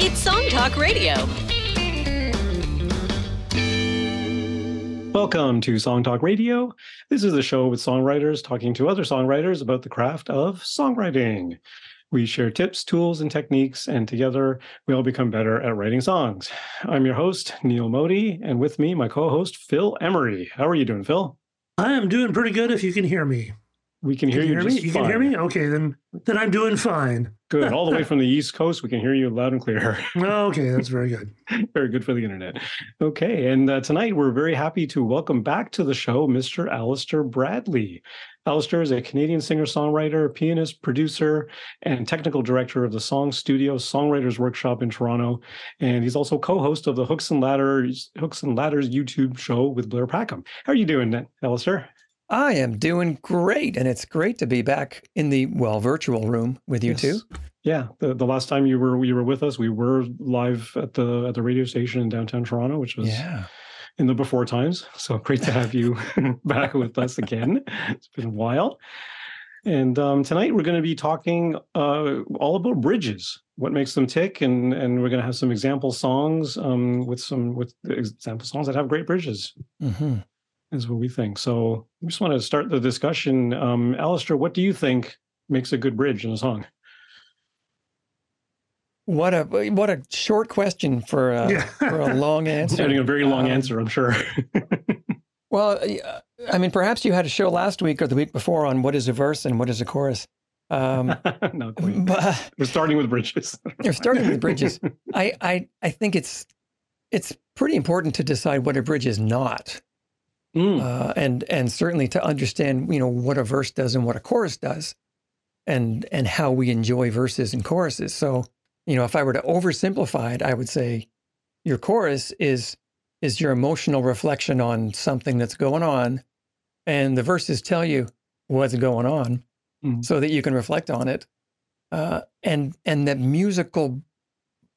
It's Song Talk Radio. Welcome to Song Talk Radio. This is a show with songwriters talking to other songwriters about the craft of songwriting. We share tips, tools, and techniques, and together we all become better at writing songs. I'm your host, Neil Modi, and with me, my co host, Phil Emery. How are you doing, Phil? I am doing pretty good if you can hear me. We can hear Can you you. hear me? You can hear me? Okay, then then I'm doing fine. Good. All the way from the East Coast, we can hear you loud and clear. Okay, that's very good. very good for the internet. Okay. And uh, tonight we're very happy to welcome back to the show Mr. Alistair Bradley. Alistair is a Canadian singer songwriter, pianist, producer, and technical director of the Song Studio Songwriters Workshop in Toronto. And he's also co host of the Hooks and Ladders, Hooks and Ladders YouTube show with Blair Packham. How are you doing, Alistair? I am doing great, and it's great to be back in the well virtual room with you Yes. two. Yeah, the, the last time you were you were with us, we were live at the at the radio station in downtown Toronto, which was Yeah, in the before times. So great to have you back with us again. It's been a while. And um, tonight we're going to be talking uh, all about bridges, what makes them tick, and and we're going to have some example songs um, with some with example songs that have great bridges. hmm Is what we think. So we just want to start the discussion. Um, Alistair, what do you think makes a good bridge in a song? what a what a short question for a, Yeah. for a long answer. Getting a very long Um, answer, I'm sure. Well, uh, I mean, perhaps you had a show last week or the week before on what is a verse and what is a chorus. Um, Not quite. but We're starting with bridges. you're starting with bridges. I, I I think it's it's pretty important to decide what a bridge is not. Mm. uh, and and certainly to understand you know what a verse does and what a chorus does, and and how we enjoy verses and choruses. So you know, if I were to oversimplify it, I would say your chorus is is your emotional reflection on something that's going on, and the verses tell you what's going on, Mhm. so that you can reflect on it, uh, and and that musical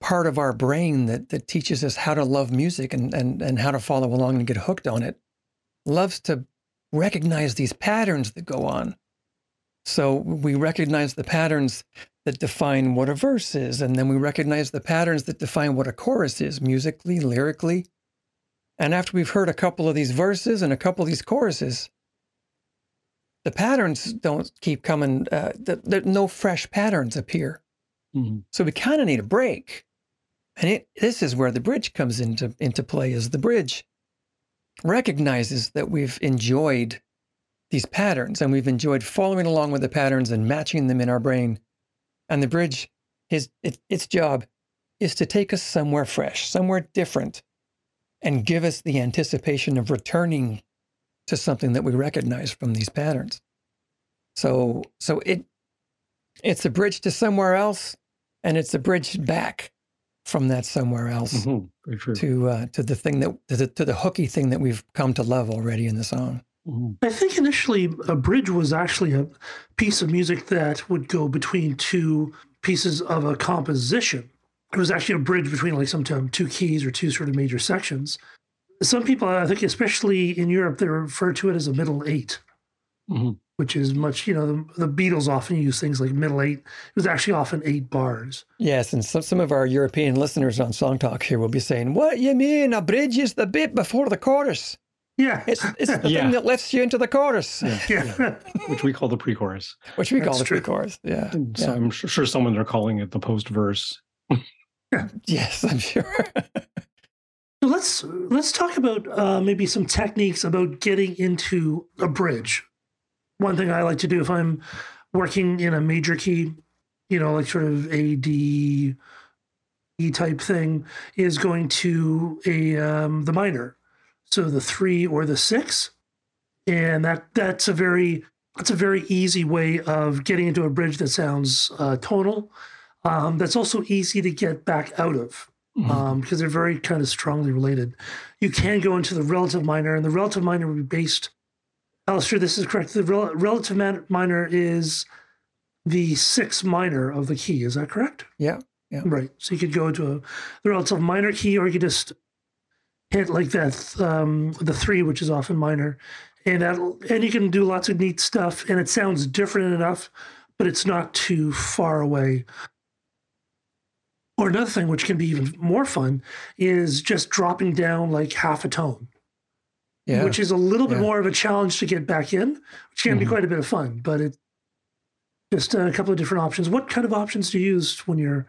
part of our brain that that teaches us how to love music and and and how to follow along and get hooked on it loves to recognize these patterns that go on. So we recognize the patterns that define what a verse is, and then we recognize the patterns that define what a chorus is musically, lyrically. And after we've heard a couple of these verses and a couple of these choruses, the patterns don't keep coming, uh, the, the, no fresh patterns appear. Mhm. So we kind of need a break. And it, this is where the bridge comes into, into play is the bridge recognizes that we've enjoyed these patterns and we've enjoyed following along with the patterns and matching them in our brain. And the bridge, his, it, its job is to take us somewhere fresh, somewhere different, and give us the anticipation of returning to something that we recognize from these patterns. So, so it, it's a bridge to somewhere else, and it's a bridge back from that somewhere else Mhm. Very to uh, to the thing that to the, to the hooky thing that we've come to love already in the song. Mhm. I think initially a bridge was actually a piece of music that would go between two pieces of a composition. It was actually a bridge between like sometimes two keys or two sort of major sections. Some people, I think, especially in Europe, they refer to it as a middle eight, Mhm. Which is much, you know, the, the Beatles often use things like middle eight. It was actually often eight bars. Yes, and some some of our European listeners on Song Talk here will be saying, "What you mean? A bridge is the bit before the chorus. Yeah. It's it's the Yeah. thing that lifts you into the chorus, yeah. Which we call the pre-chorus. which we call the true. pre-chorus." Yeah, So yeah. I'm sure, sure someone they're calling it the post-verse. yes, I'm sure. So let's let's talk about uh, maybe some techniques about getting into a bridge. One thing I like to do if I'm working in a major key, you know, like sort of a D E type thing, is going to a um, the minor, so the three or the six, and that that's a very that's a very easy way of getting into a bridge that sounds uh, tonal. Um, that's also easy to get back out of um, because they're very kind of strongly related. You can go into the relative minor, and the relative minor would be based. Alistair, this is correct. The rel- relative man- minor is the sixth minor of the key. Is that correct? yeah, Right. So you could go to a, the relative minor key, or you could just hit like that, um, the three, which is often minor, and that, and you can do lots of neat stuff, and it sounds different enough, but it's not too far away. Or another thing, which can be even more fun, is just dropping down like half a tone, Yeah. which is a little bit Yeah. more of a challenge to get back in, which can be Mhm. quite a bit of fun. But it's just a couple of different options. What kind of options do you use when you're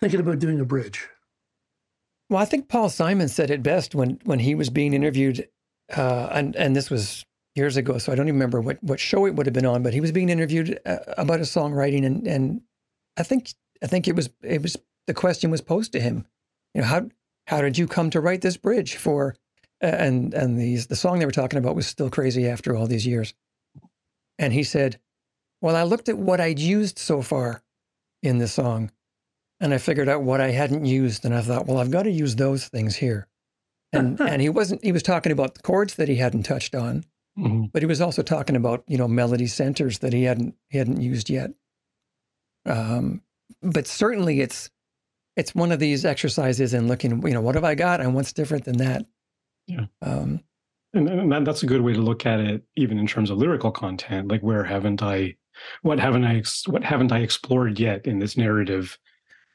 thinking about doing a bridge? Well, I think Paul Simon said it best when when he was being interviewed, uh, and and this was years ago, so I don't even remember what what show it would have been on. But he was being interviewed uh, about his songwriting, and and I think I think it was it was the question was posed to him, you know how how did you come to write this bridge for, uh, and and these the song they were talking about was still crazy after all these years, and he said, well, I looked at what I'd used so far in the song and I figured out what I hadn't used, and I thought, well, I've got to use those things here. And and he wasn't. He was talking about the chords that he hadn't touched on, Mhm. but he was also talking about you know melody centers that he hadn't he hadn't used yet. Um, but certainly, it's it's one of these exercises in looking. You know, what have I got, and what's different than that? Yeah. Um, And, and that, that's a good way to look at it, even in terms of lyrical content. Like, where haven't I, what haven't I, what haven't I explored yet in this narrative?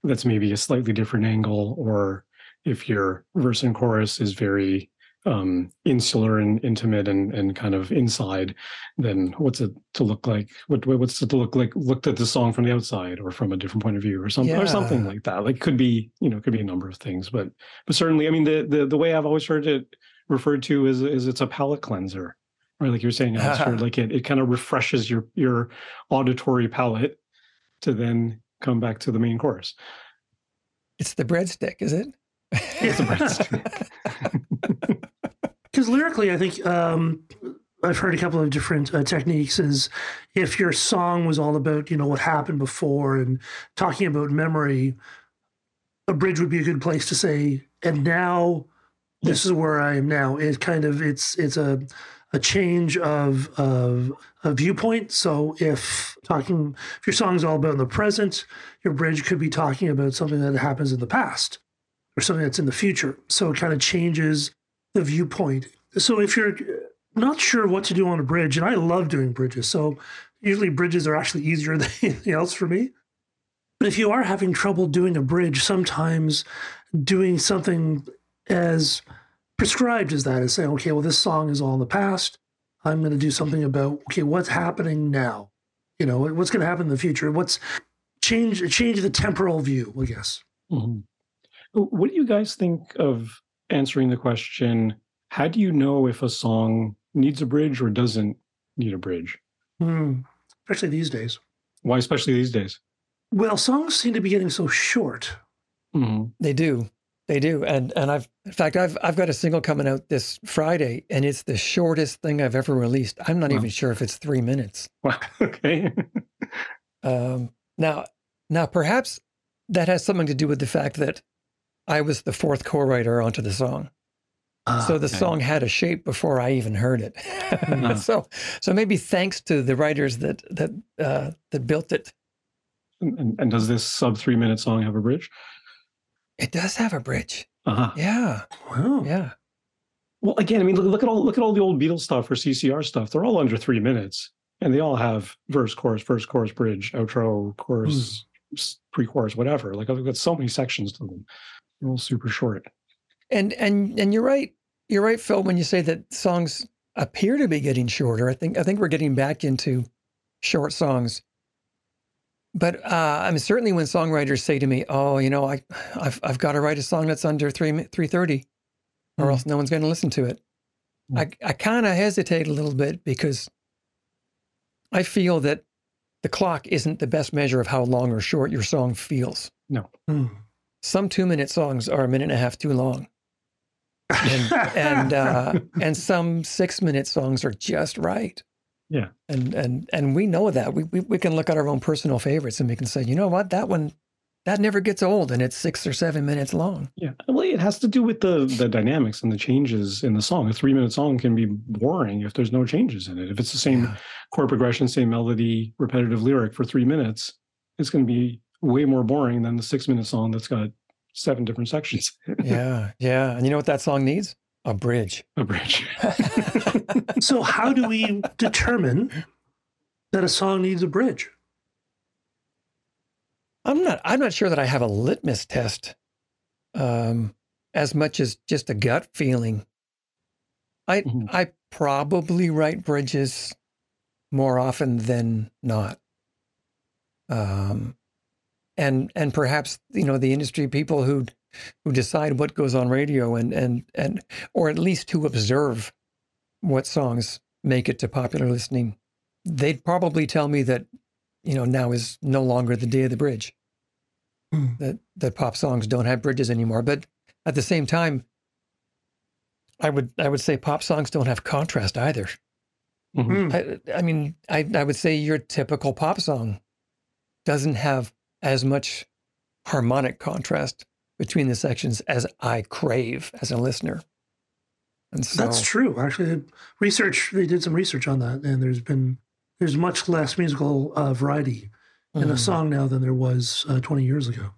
That's maybe a slightly different angle, or if your verse and chorus is very um, insular and intimate and and kind of inside, then what's it to look like? What what's it to look like? Looked at the song from the outside, or from a different point of view, or something, or something like that. Like, could be, you know, could be a number of things, but but certainly, I mean, the the the way I've always heard it referred to is is it's a palate cleanser, right? Like you're saying, Alistair, like it it kind of refreshes your your auditory palate to then come back to the main course. it's the breadstick, is it? It's a breadstick. Because lyrically, I think um, I've heard a couple of different uh, techniques. Is if your song was all about you know what happened before and talking about memory, a bridge would be a good place to say, and now this is where I am now. It kind of it's it's a a change of of a viewpoint. So if talking if your song is all about the present, your bridge could be talking about something that happens in the past or something that's in the future. So it kind of changes the viewpoint. So if you're not sure what to do on a bridge, and I love doing bridges, so usually bridges are actually easier than anything else for me. But if you are having trouble doing a bridge, sometimes doing something as prescribed as that is saying, okay, well, this song is all in the past. I'm going to do something about, okay, what's happening now? You know, what's going to happen in the future? What's change, change the temporal view, I guess. Mhm. What do you guys think of answering the question? How do you know if a song needs a bridge or doesn't need a bridge? Hmm. Especially these days. Why, especially these days? Well, songs seem to be getting so short. Mhm. They do. They do. And and I've in fact I've I've got a single coming out this Friday and it's the shortest thing I've ever released. I'm not Wow. even sure if it's 3 minutes. Wow. Okay. Um now now perhaps that has something to do with the fact that I was the fourth co-writer onto the song. so the okay. song had a shape before I even heard it. Ah. so so maybe thanks to the writers that that uh, that built it, and, and- and does this sub three minute song have a bridge? it does have a bridge. Uh-huh. Yeah. wow. Yeah. Well, again, I mean, look, look at all look at all the old Beatles stuff or CCR stuff. They're all under three minutes, and they all have verse, chorus, verse, chorus, bridge, outro, chorus, s- pre-chorus, whatever. Like I've got so many sections to them. They're all super short. And and and you're right. You're right, Phil, when you say that songs appear to be getting shorter. I think I think we're getting back into short songs. But uh, I mean, certainly when songwriters say to me, "Oh, you know, I I've I've got to write a song that's under three three thirty, or Hmm. else no one's going to listen to it," Hmm. I I kind of hesitate a little bit because I feel that the clock isn't the best measure of how long or short your song feels. Hmm. Some two minute songs are a minute and a half too long and and uh, and some six minute songs are just right. Yeah. and and and we know that we, we we can look at our own personal favorites and we can say, you know what, that one that never gets old, and it's six or seven minutes long. Yeah, well, it has to do with the the dynamics and the changes in the song. A three minute song can be boring if there's no changes in it. If it's the same Yeah. chord progression, same melody, repetitive lyric for three minutes, it's going to be way more boring than the six minute song that's got seven different sections. yeah, yeah, and you know what that song needs? A bridge. A bridge. so how do we determine that a song needs a bridge? I'm not. I'm not sure that I have a litmus test, um, as much as just a gut feeling. I Mhm. I probably write bridges more often than not. Um, and and perhaps you know the industry people who who decide what goes on radio and and and or at least who observe what songs make it to popular listening, they'd probably tell me that you know now is no longer the day of the bridge. Hmm. That that pop songs don't have bridges anymore. But at the same time, I would I would say pop songs don't have contrast either. Mhm. Hmm. I, I mean, I, I would say your typical pop song doesn't have as much harmonic contrast between the sections as I crave as a listener. And so That's true. Actually, research they did some research on that, and there's been there's much less musical uh, variety in a Mm. song now than there was uh, 20 years ago.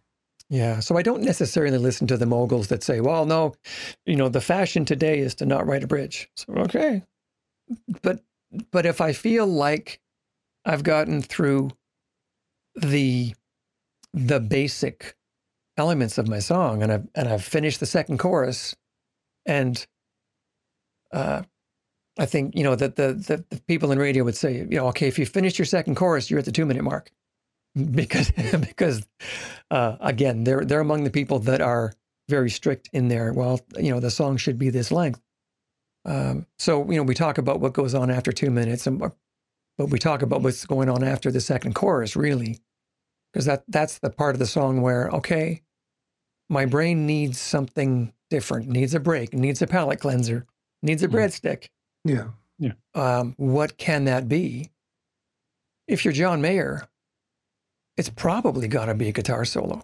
Yeah. So I don't necessarily listen to the moguls that say, well, no, you know, the fashion today is to not write a bridge. So, okay. But, but if I feel like I've gotten through the, the basic elements of my song and I've, and I've finished the second chorus and, uh, I think, you know, that the, the, the people in radio would say, you know, okay, if you finish your second chorus, you're at the two minute mark. Because because uh, again they're they're among the people that are very strict in their well you know the song should be this length. Um, so you know we talk about what goes on after two minutes and but we talk about what's going on after the second chorus really because that that's the part of the song where okay my brain needs something different needs a break needs a palate cleanser needs a Mhm. breadstick Yeah. Yeah. Um, what can that be? If you're John Mayer, it's probably got to be a guitar solo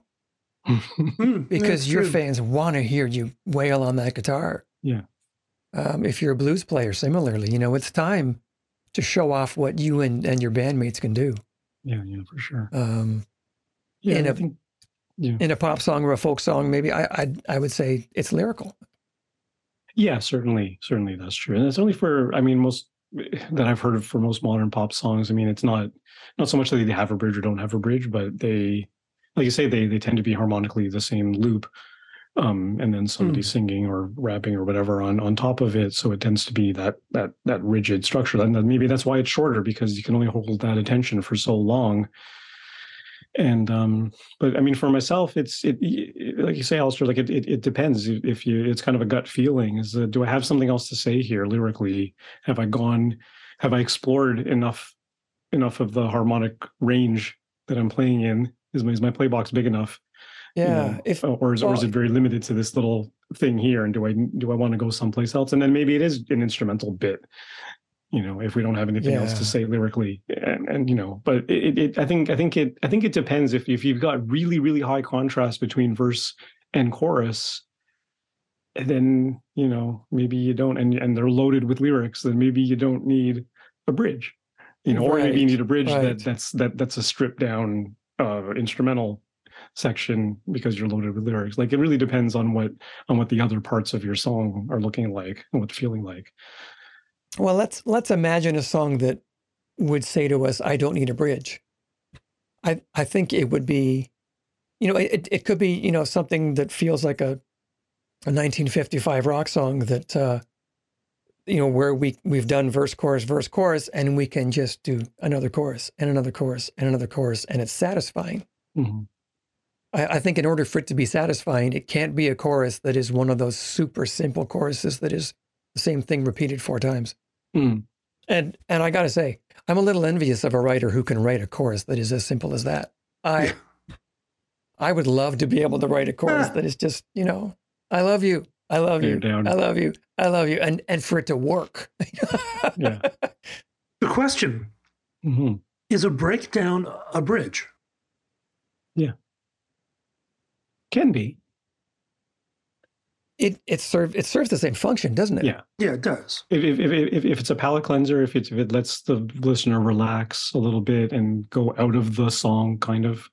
Hmm, because your true. fans want to hear you wail on that guitar. Yeah. Um, if you're a blues player, similarly, you know, it's time to show off what you and, and your bandmates can do. yeah, yeah, for sure. Um, Yeah, In a- think yeah. in a pop song or a folk song, maybe I, I I would say it's lyrical. Yeah, certainly, certainly that's true, and it's only for I mean most that I've heard of for most modern pop songs. I mean, it's not not so much that they have a bridge or don't have a bridge, but they, like you say, they they tend to be harmonically the same loop, um, and then somebody Hmm. singing or rapping or whatever on on top of it. So it tends to be that that that rigid structure, and then maybe that's why it's shorter because you can only hold that attention for so long. And um, but I mean, for myself, it's it, it like you say, Alistair. Like it, it, it depends. If you, it's kind of a gut feeling. Is uh, do I have something else to say here lyrically? Have I gone? Have I explored enough enough of the harmonic range that I'm playing in? Is my is my play box big enough? you Yeah. know, If or is or is it very limited to this little thing here? And do I do I want to go someplace else? And then maybe it is an instrumental bit. You know, if we don't have anything else to say lyrically, and, and you know, but it, it, I think, I think it, I think it depends. If if you've got really, really high contrast between verse and chorus, then you know maybe you don't, and and they're loaded with lyrics, then maybe you don't need a bridge, you know, or maybe you need a bridge right. that that's that that's a stripped down uh, instrumental section because you're loaded with lyrics. Like it really depends on what on what the other parts of your song are looking like and what feeling like. Well, let's let's imagine a song that would say to us, "I don't need a bridge." I I think it would be, you know, it it could be you know something that feels like a a 1955 rock song that uh, you know where we we've done verse chorus verse chorus and we can just do another chorus and another chorus and another chorus and it's satisfying. Mhm. I, I think in order for it to be satisfying, it can't be a chorus that is one of those super simple choruses that is the same thing repeated four times. Mm. And and I gotta say, I'm a little envious of a writer who can write a chorus that is as simple as that. I I would love to be able to write a chorus that is just, you know, I love you. I love You're you. down. I love you. I love you. And and for it to work. Yeah. The question Mhm. is a breakdown a bridge? Yeah. Can be. It it serves it serves the same function, doesn't it? Yeah. Yeah, it does. If if, if if if it's a palate cleanser, if it's if it lets the listener relax a little bit and go out of the song, kind of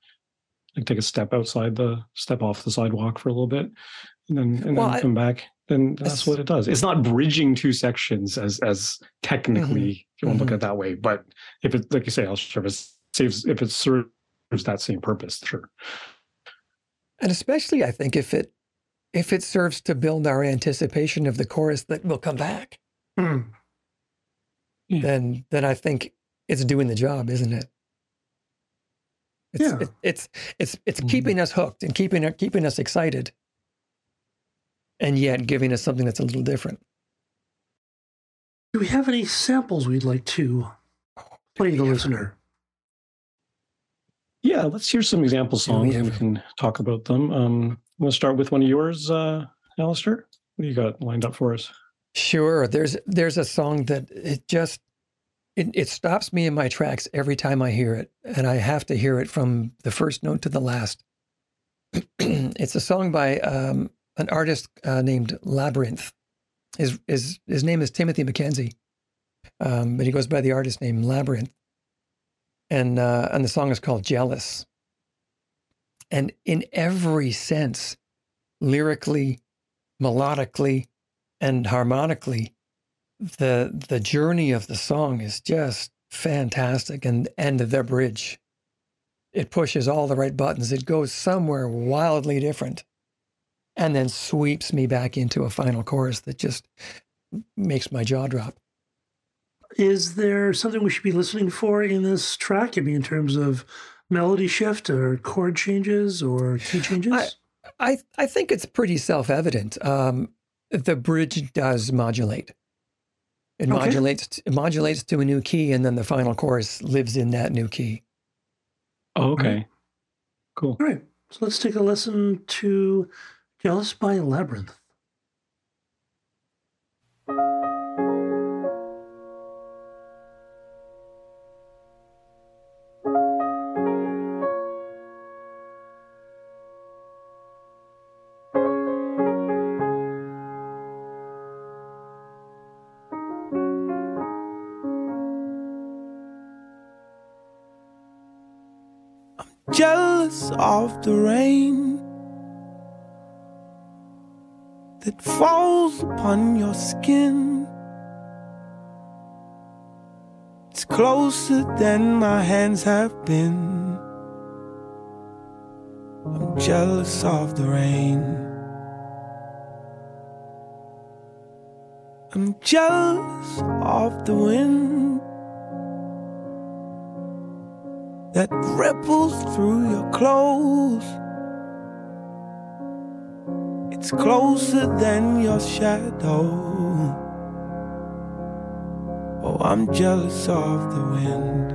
like take a step outside the step off the sidewalk for a little bit, and then and Well, then I- come back. Then that's what it does. It's not bridging two sections as as technically, if you want to look Mhm. at it that way. But if it like you say, I'll if it saves if it serves serves that same purpose. Sure. And especially, I think if it if it serves to build our anticipation of the chorus that will come back, Mm. Yeah. then then I think it's doing the job, isn't it? It's Yeah. it, it's it's it's Mhm. keeping us hooked and keeping keeping us excited, and yet giving us something that's a little different. Do we have any samples we'd like to play the listener? Yeah, let's hear some example Do we songs and we can talk about them. Um, we'll start with one of yours, uh, Alistair. What do you got lined up for us? Sure, there's there's a song that it just it, it stops me in my tracks every time I hear it, and I have to hear it from the first note to the last. it's a song by um, an artist uh, named Labrinth. His his his name is Timothy McKenzie, um, but he goes by the artist name Labrinth, and uh, and the song is called Jealous. And in every sense, lyrically, melodically, and harmonically the the journey of the song is just fantastic and and the bridge. It pushes all the right buttons. It goes somewhere wildly different and then sweeps me back into a final chorus that just makes my jaw drop. Is there something we should be listening for in this track? I mean, in terms of melody shift or chord changes or key changes? I- i i think it's pretty self-evident um the bridge does modulate it Okay. modulates it modulates to a new key and then the final chorus lives in that new key Oh, okay. Cool. All right. So let's take a listen to Jealous by Labrinth. Of the rain that falls upon your skin. It's closer than my hands have been. I'm jealous of the rain. I'm jealous of the wind that ripples through your clothes. It's closer than your shadow. Oh, I'm jealous of the wind.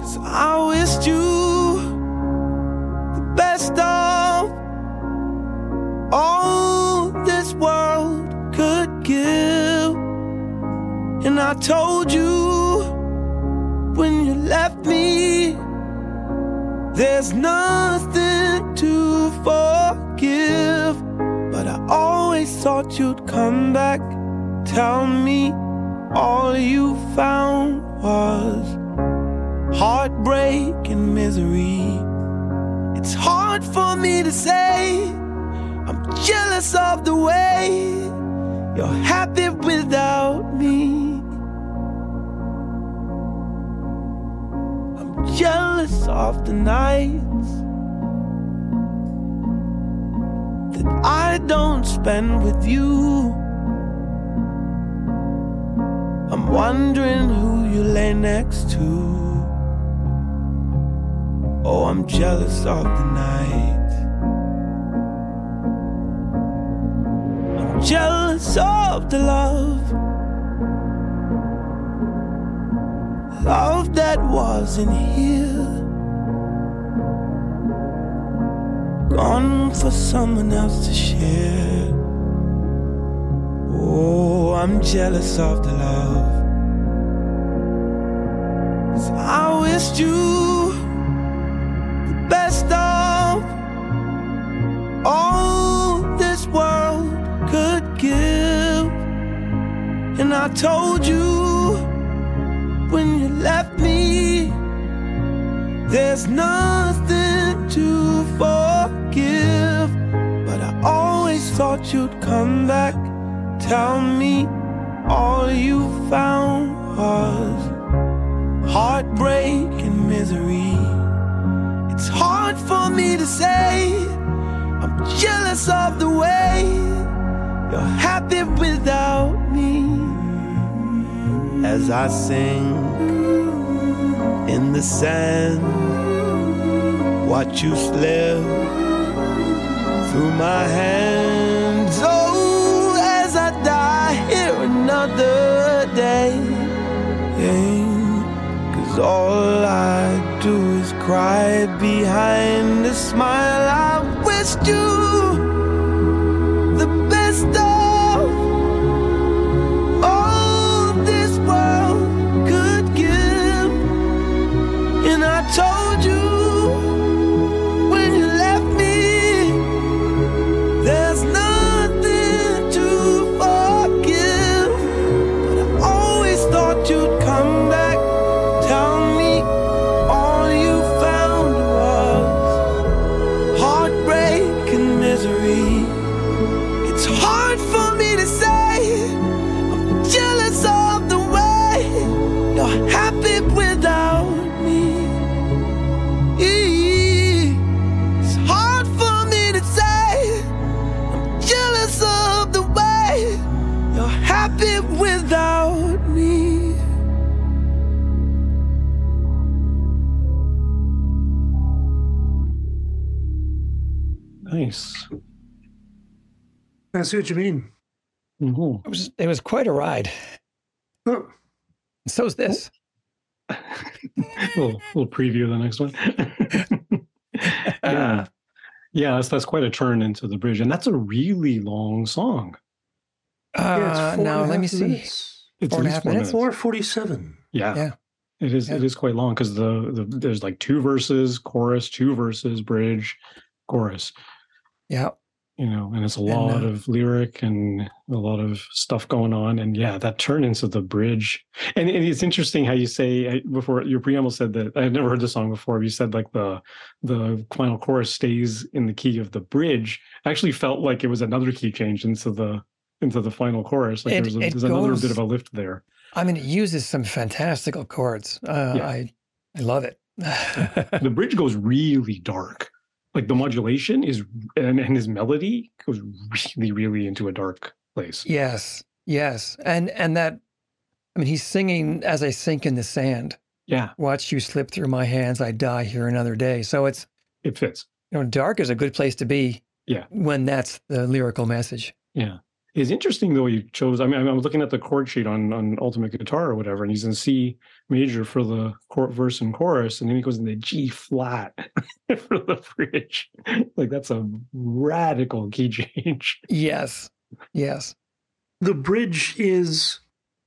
Cause I wished you the best of all this world could give. And I told you you left me, there's nothing to forgive. But I always thought you'd come back, tell me all you found was heartbreak and misery. It's hard for me to say, I'm jealous of the way you're happy without me. Of the nights that I don't spend with you. I'm wondering who you lay next to. Oh, I'm jealous of the night. I'm jealous of the love. Love that wasn't here. Gone for someone else to share. Oh, I'm jealous of the love. 'Cause I wished you the best of all this world could give. And I told you when you left me, there's nothing to forgive. But I always thought you'd come back, tell me all you found was heartbreak and misery. It's hard for me to say. I'm jealous of the way you're happy without me. As I sink in the sand, watch you slip through my hands. Oh, as I die here another day. Yeah, Cause all I do is cry behind a smile. I wished you I see what you mean. Mhm. It was it was quite a ride. Oh, So's this. little, little preview of the next one. yeah. Yeah, that's, that's quite a turn into the bridge. And that's a really long song. yeah, it's Uh, four now let me half see. minutes. It's Four at and a half four minutes? Four forty-seven. Yeah. Yeah. It is Yeah. is quite long because the, the there's like two verses, chorus, two verses, bridge, chorus. Yeah. You know, and it's a And, lot uh, of lyric and a lot of stuff going on. And yeah, that turn into the bridge. And, and it's interesting how you say before your preamble said that I've never heard the song before. You said like the the final chorus stays in the key of the bridge. I actually felt like it was another key change into the into the final chorus. Like It- there's, a, there's another bit of a lift there. I mean, it uses some fantastical chords. Uh, Yeah. I I love it. the bridge goes really dark. Like the modulation is and, and his melody goes really, really into a dark place. yes, yes, and and that. I mean, he's singing as I sink in the sand. Yeah, Watch you slip through my hands. I die here another day. So it's it fits. you know, dark is a good place to be. Yeah. When that's the lyrical message. Yeah. It's interesting though he chose. I mean, I'm looking at the chord sheet on on Ultimate Guitar or whatever, and he's in C major for the chord, verse and chorus, and then he goes into G flat for the bridge. Like that's a radical key change. Yes. Yes. The bridge is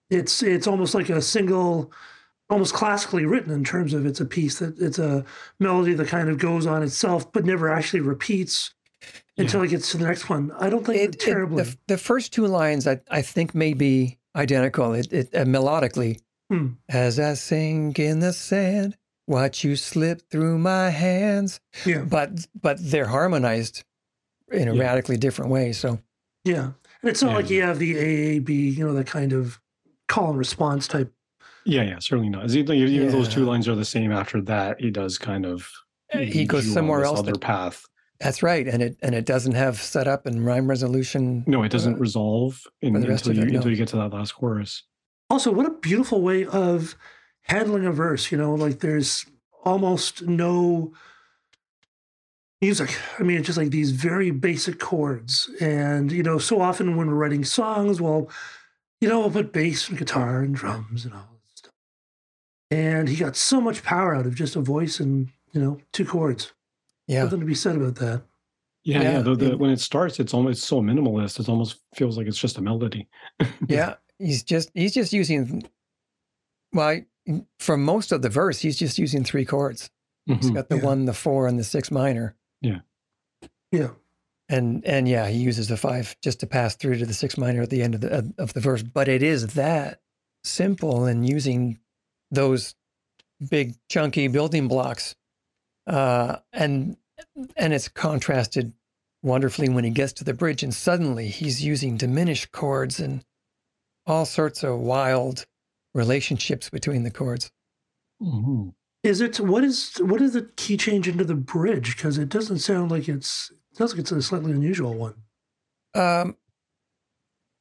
it's it's almost like a single almost classically written in terms of it's a piece that it's a melody that kind of goes on itself but never actually repeats until it gets to the next one. I don't think It, it, it- terribly. the, the first two lines I, I think may be identical. It, it uh, melodically, Hmm. as I sink in the sand, watch you slip through my hands. yeah, But but they're harmonized in a Yeah. radically different way. So yeah. And it's not Yeah. like you have the AAB, you know, that kind of call and response type. Yeah, yeah, certainly not. Even, even those two lines are the same after that, he does kind of he goes lead you on somewhere else. other That, path. That's right, and it and it doesn't have setup and rhyme resolution. No, it doesn't uh, resolve in, for the rest until you it, no. until you get to that last chorus. Also, what a beautiful way of handling a verse, you know, like there's almost no music. I mean, it's just like these very basic chords. And, you know, so often when we're writing songs, well, you know, we'll put bass and guitar and drums and all that stuff. And he got so much power out of just a voice and, you know, two chords. Yeah, Nothing to be said about that. Yeah, yeah. Yeah, the, the, it- when it starts, it's almost so minimalist. It almost feels like it's just a melody. yeah. He's just he's just using. Well, for most of the verse, he's just using three chords. He's Mhm. got the Yeah. one, the four, and the six minor. Yeah. Yeah, and and yeah, he uses the five just to pass through to the six minor at the end of the of- of the verse. But it is that simple and using those big chunky building blocks, uh, and and it's contrasted wonderfully when he gets to the bridge, and suddenly he's using diminished chords and all sorts of wild relationships between the chords. hmm Is it what is what is the key change into the bridge? Because it doesn't sound like it's it sounds like it's a slightly unusual one. Um,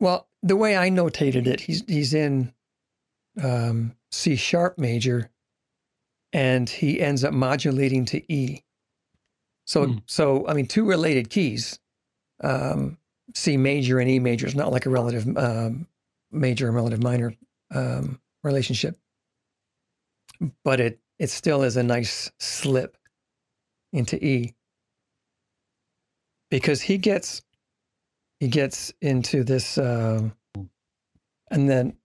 well, the way I notated it, he's he's in um, C sharp major, and he ends up modulating to E. So, Hmm. so I mean, two related keys, um, C major and E major. is not like a relative um, major and relative minor um, relationship, but it it still is a nice slip into E because he gets he gets into this uh, and then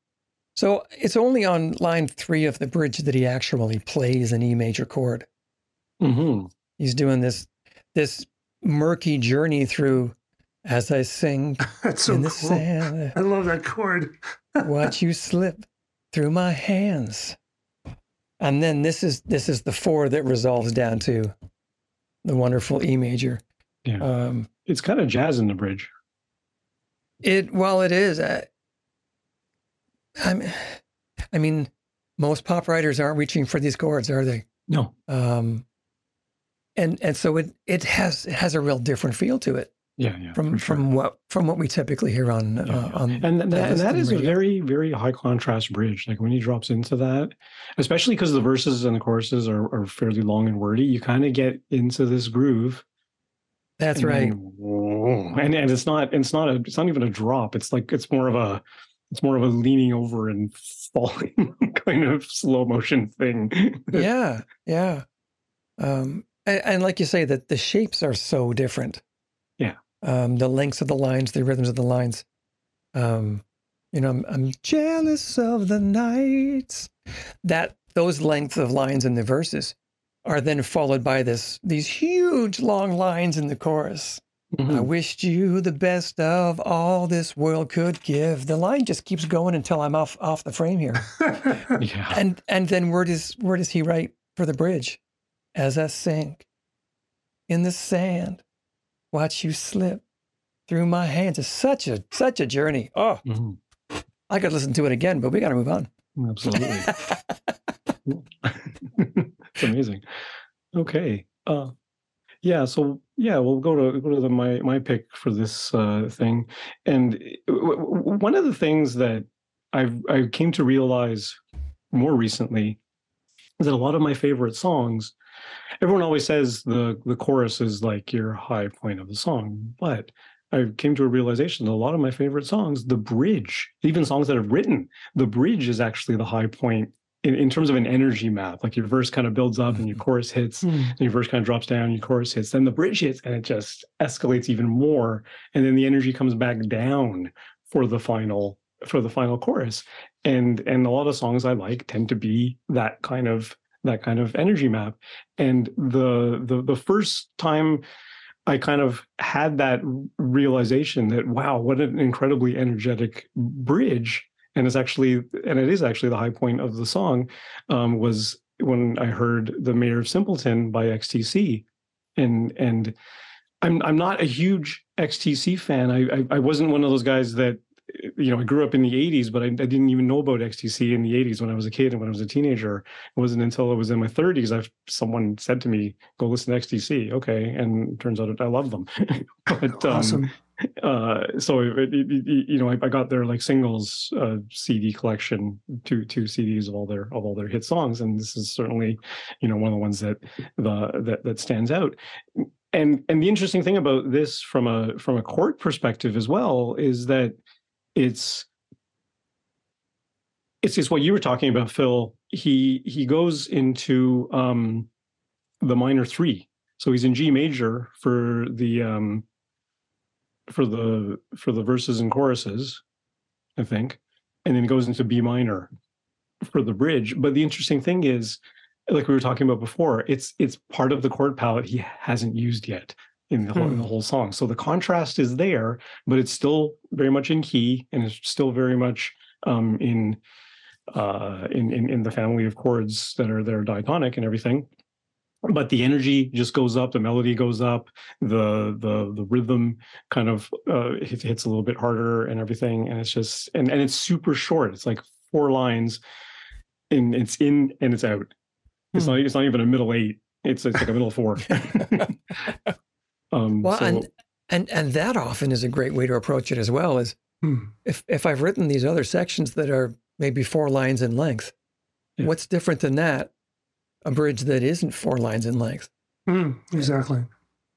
so it's only on line three of the bridge that he actually plays an E major chord. hmm He's doing this this murky journey through as I sing That's so in the cool. sand, I love that chord. watch you slip through my hands. And then this is this is the four that resolves down to the wonderful E major. Yeah. Um, It's kind of jazz in the bridge. It well, it is. I, I'm, I mean, most pop writers aren't reaching for these chords, are they? No. Um, and and so it it has it has a real different feel to it Yeah, yeah. from sure. from what from what we typically hear on Yeah, uh, yeah. on and that, that, and that is a very very high contrast bridge like when he drops into that especially because the verses and the choruses are, are fairly long and wordy you kind of get into this groove That's and right. then, and and it's not it's not a it's not even a drop it's like it's more of a it's more of a leaning over and falling kind of slow motion thing yeah, yeah. Um, and, and like you say, that the shapes are so different. Yeah. Um, the lengths of the lines, the rhythms of the lines. Um, you know, I'm, I'm jealous of the nights. That those lengths of lines in the verses are then followed by this these huge long lines in the chorus. I Mhm. wished you the best of all this world could give. The line just keeps going until I'm off off the frame here. yeah And and then where does where does he write for the bridge? As I sink in the sand, watch you slip through my hands. It's such a such a journey. Oh, Mhm. I could listen to it again, but we got to move on. absolutely it's amazing. Okay. Uh yeah, so yeah, we'll go to go to the my my pick for this uh thing. And w- w- one of the things that I've I came to realize more recently is that a lot of my favorite songs everyone always says the the chorus is like your high point of the song, but I came to a realization that a lot of my favorite songs, the bridge, even songs that I've written, the bridge is actually the high point in, in terms of an energy map. Like your verse kind of builds up and your chorus hits, Hmm. and your verse kind of drops down, your chorus hits, then the bridge hits, and it just escalates even more. And then the energy comes back down for the final for the final chorus. And and a lot of songs I like tend to be that kind of that kind of energy map. And the the the first time I kind of had that realization that wow, what an incredibly energetic bridge, and it's actually and it is actually the high point of the song, um, was when I heard the Mayor of Simpleton by XTC, and and I'm I'm not a huge XTC fan. I I, I wasn't one of those guys that you know I grew up in the 80s, but I, I didn't even know about XTC in the 80s when I was a kid and when I was a teenager. It wasn't until I was in my 30s I someone said to me, "Go listen to XTC." Okay, and turns out I love them. but um, awesome. Uh so it, it, you know I, I got their like singles uh cd collection two two cds of all their of all their hit songs and this is certainly you know one of the ones that the that that stands out. And and the interesting thing about this from a from a court perspective as well is that it's it's just what you were talking about phil. He he goes into um the minor three. So he's in g major for the um for the for the verses and choruses, I think, and then it goes into B minor for the bridge. But the interesting thing is, like we were talking about before, it's it's part of the chord palette he hasn't used yet in the whole, in Hmm. the whole song. So the contrast is there, but it's still very much in key and it's still very much um, in, uh, in in in the family of chords that are that are diatonic and everything. But the energy just goes up, the melody goes up, the the the rhythm kind of uh, hits, hits a little bit harder and everything, and it's just and and it's super short. It's like four lines, and it's in and it's out. It's Hmm. not. It's not even a middle eight. It's it's like a middle four. um, Well, so- and and and that often is a great way to approach it as well. Is Hmm. if if I've written these other sections that are maybe four lines in length, Yeah. what's different than that? A bridge that isn't four lines in length, Hmm, exactly.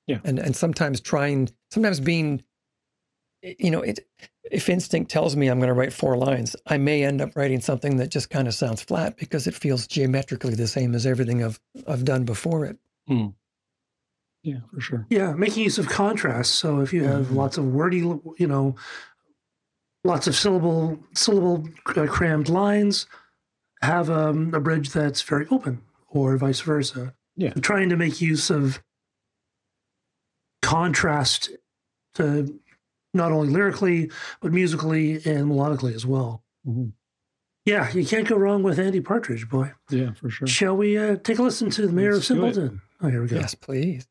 Yeah. And and sometimes trying, sometimes being, you know, it. If instinct tells me I'm going to write four lines, I may end up writing something that just kind of sounds flat because it feels geometrically the same as everything I've I've done before it. yeah, for sure. Yeah, making use of contrast. So if you have Mhm. lots of wordy, you know, lots of syllable syllable uh, crammed lines, have um, a bridge that's very open, or vice versa. Yeah. trying to make use of contrast to not only lyrically but musically and melodically as well. Mhm. Yeah, you can't go wrong with Andy Partridge, boy. Yeah, for sure. Shall we uh, take a listen to the Mayor Let's of do. Simpleton? Oh, here we go. Yes, please.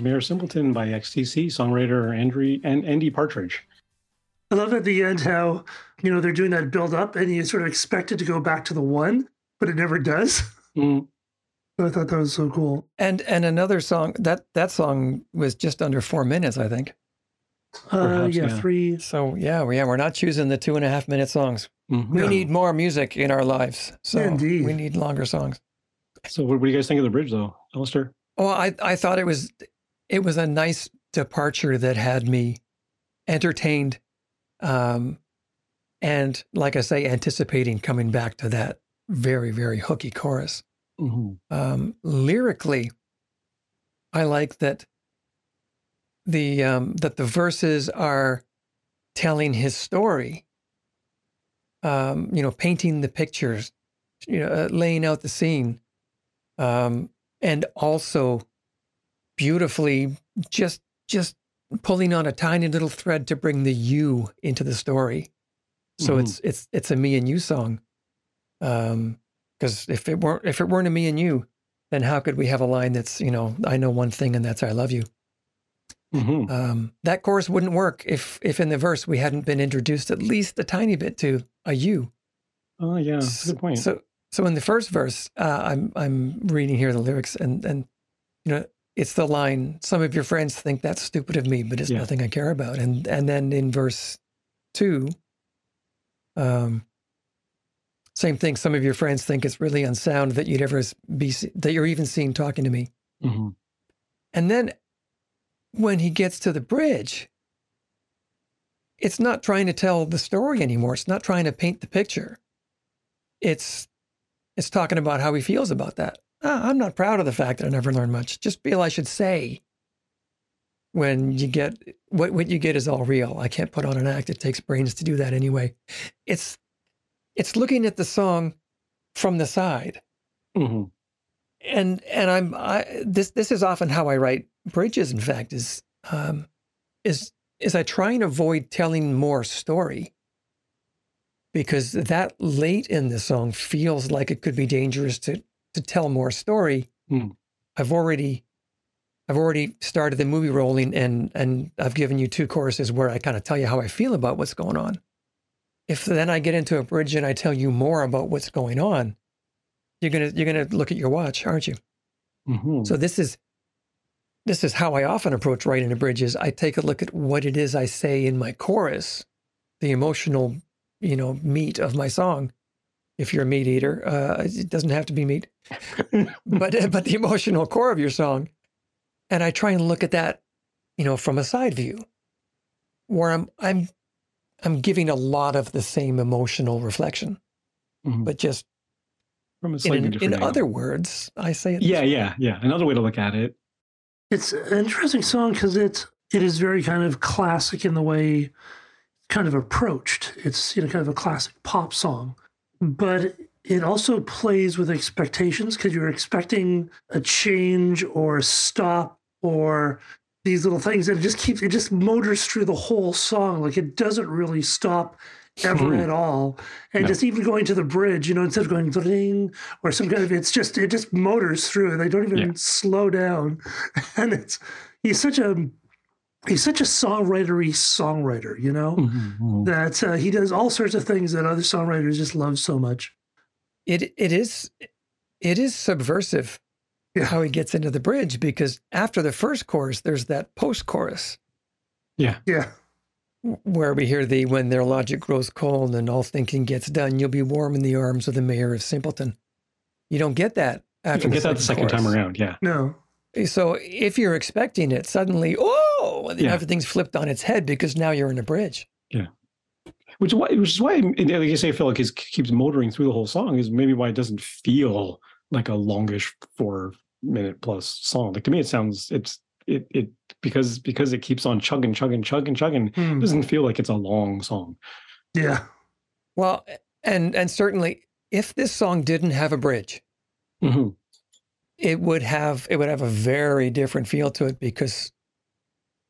Was Mayor Simpleton by XTC, songwriter Andrew and Andy Partridge. I love at the end how you know they're doing that build up, and you sort of expect it to go back to the one, but it never does. Mm. I thought that was so cool. And and another song that that song was just under four minutes, I think. Uh, yeah, yeah. three. So yeah, we, yeah, we're not choosing the two and a half minute songs. Mhm. We No. need more music in our lives. So Indeed. we need longer songs. So, what, what do you guys think of the bridge, though, Alistair? Well, I, I thought it was it was a nice departure that had me entertained, um, and like I say, anticipating coming back to that very very hooky chorus. Mm-hmm. Um, lyrically, I like that the um, that the verses are telling his story. Um, you know, painting the pictures, you know, uh, laying out the scene, um, and also beautifully just just pulling on a tiny little thread to bring the you into the story. So Mhm. it's it's it's a me and you song. Um, because if it weren't if it weren't a me and you, then how could we have a line that's you know I know one thing and that's I love you. Mm-hmm. Um, that chorus wouldn't work if if in the verse we hadn't been introduced at least a tiny bit to a you. Oh, yeah, that's a good point. So so in the first verse, uh, I'm I'm reading here the lyrics and and you know it's the line some of your friends think that's stupid of me, but it's Yeah. nothing I care about. And and then in verse two, um, same thing. Some of your friends think it's really unsound that you'd ever be that you're even seen talking to me. Mhm. And then when he gets to the bridge, it's not trying to tell the story anymore. It's not trying to paint the picture. It's it's talking about how he feels about that. Ah, I'm not proud of the fact that I never learned much. Just feel I should say when you get what what you get is all real. I can't put on an act. It takes brains to do that anyway. It's it's looking at the song from the side Mhm. and and I'm I, this this is often how I write bridges. In fact, is um, is is I try and avoid telling more story because that late in the song feels like it could be dangerous to to tell more story. Hmm. I've already I've already started the movie rolling and and I've given you two choruses where I kind of tell you how I feel about what's going on. If then I get into a bridge and I tell you more about what's going on, you're gonna you're gonna look at your watch, aren't you? Mhm. So this is this is how I often approach writing a bridge is I take a look at what it is I say in my chorus, the emotional, you know, meat of my song. If you're a meat eater, uh, it doesn't have to be meat, but but the emotional core of your song, and I try and look at that, you know, from a side view, where I'm I'm I'm giving a lot of the same emotional reflection, Mhm. but just From a in, slightly in, different angle. In other words, I say it. Yeah, yeah, yeah. Another way to look at it. It's an interesting song because it it is very kind of classic in the way kind of approached. It's you know kind of a classic pop song, but it also plays with expectations because you're expecting a change or a stop or these little things and it just keeps it just motors through the whole song like it doesn't really stop ever Hmm. at all and No. just even going to the bridge you know instead of going ding or some kind of it's just it just motors through they don't even Yeah. slow down and it's he's such a he's such a songwritery songwriter you know Mhm. that uh, he does all sorts of things that other songwriters just love so much it it is it is subversive Yeah. how he gets into the bridge because after the first chorus there's that post chorus yeah Yeah. where we hear the when their logic grows cold and all thinking gets done you'll be warm in the arms of the mayor of simpleton you don't get that You after can get that the second time around. Yeah. no so if you're expecting it suddenly oh Yeah. everything's flipped on its head because now you're in a bridge Yeah. Which is why, which is why, like you say, I feel like it keeps motoring through the whole song. Is maybe why it doesn't feel like a longish four minute plus song. Like to me, it sounds it's it it because because it keeps on chugging, chugging, chugging, chugging. It Hmm. doesn't feel like it's a long song. yeah well and and certainly if this song didn't have a bridge Mhm. It would have it would have a very different feel to it because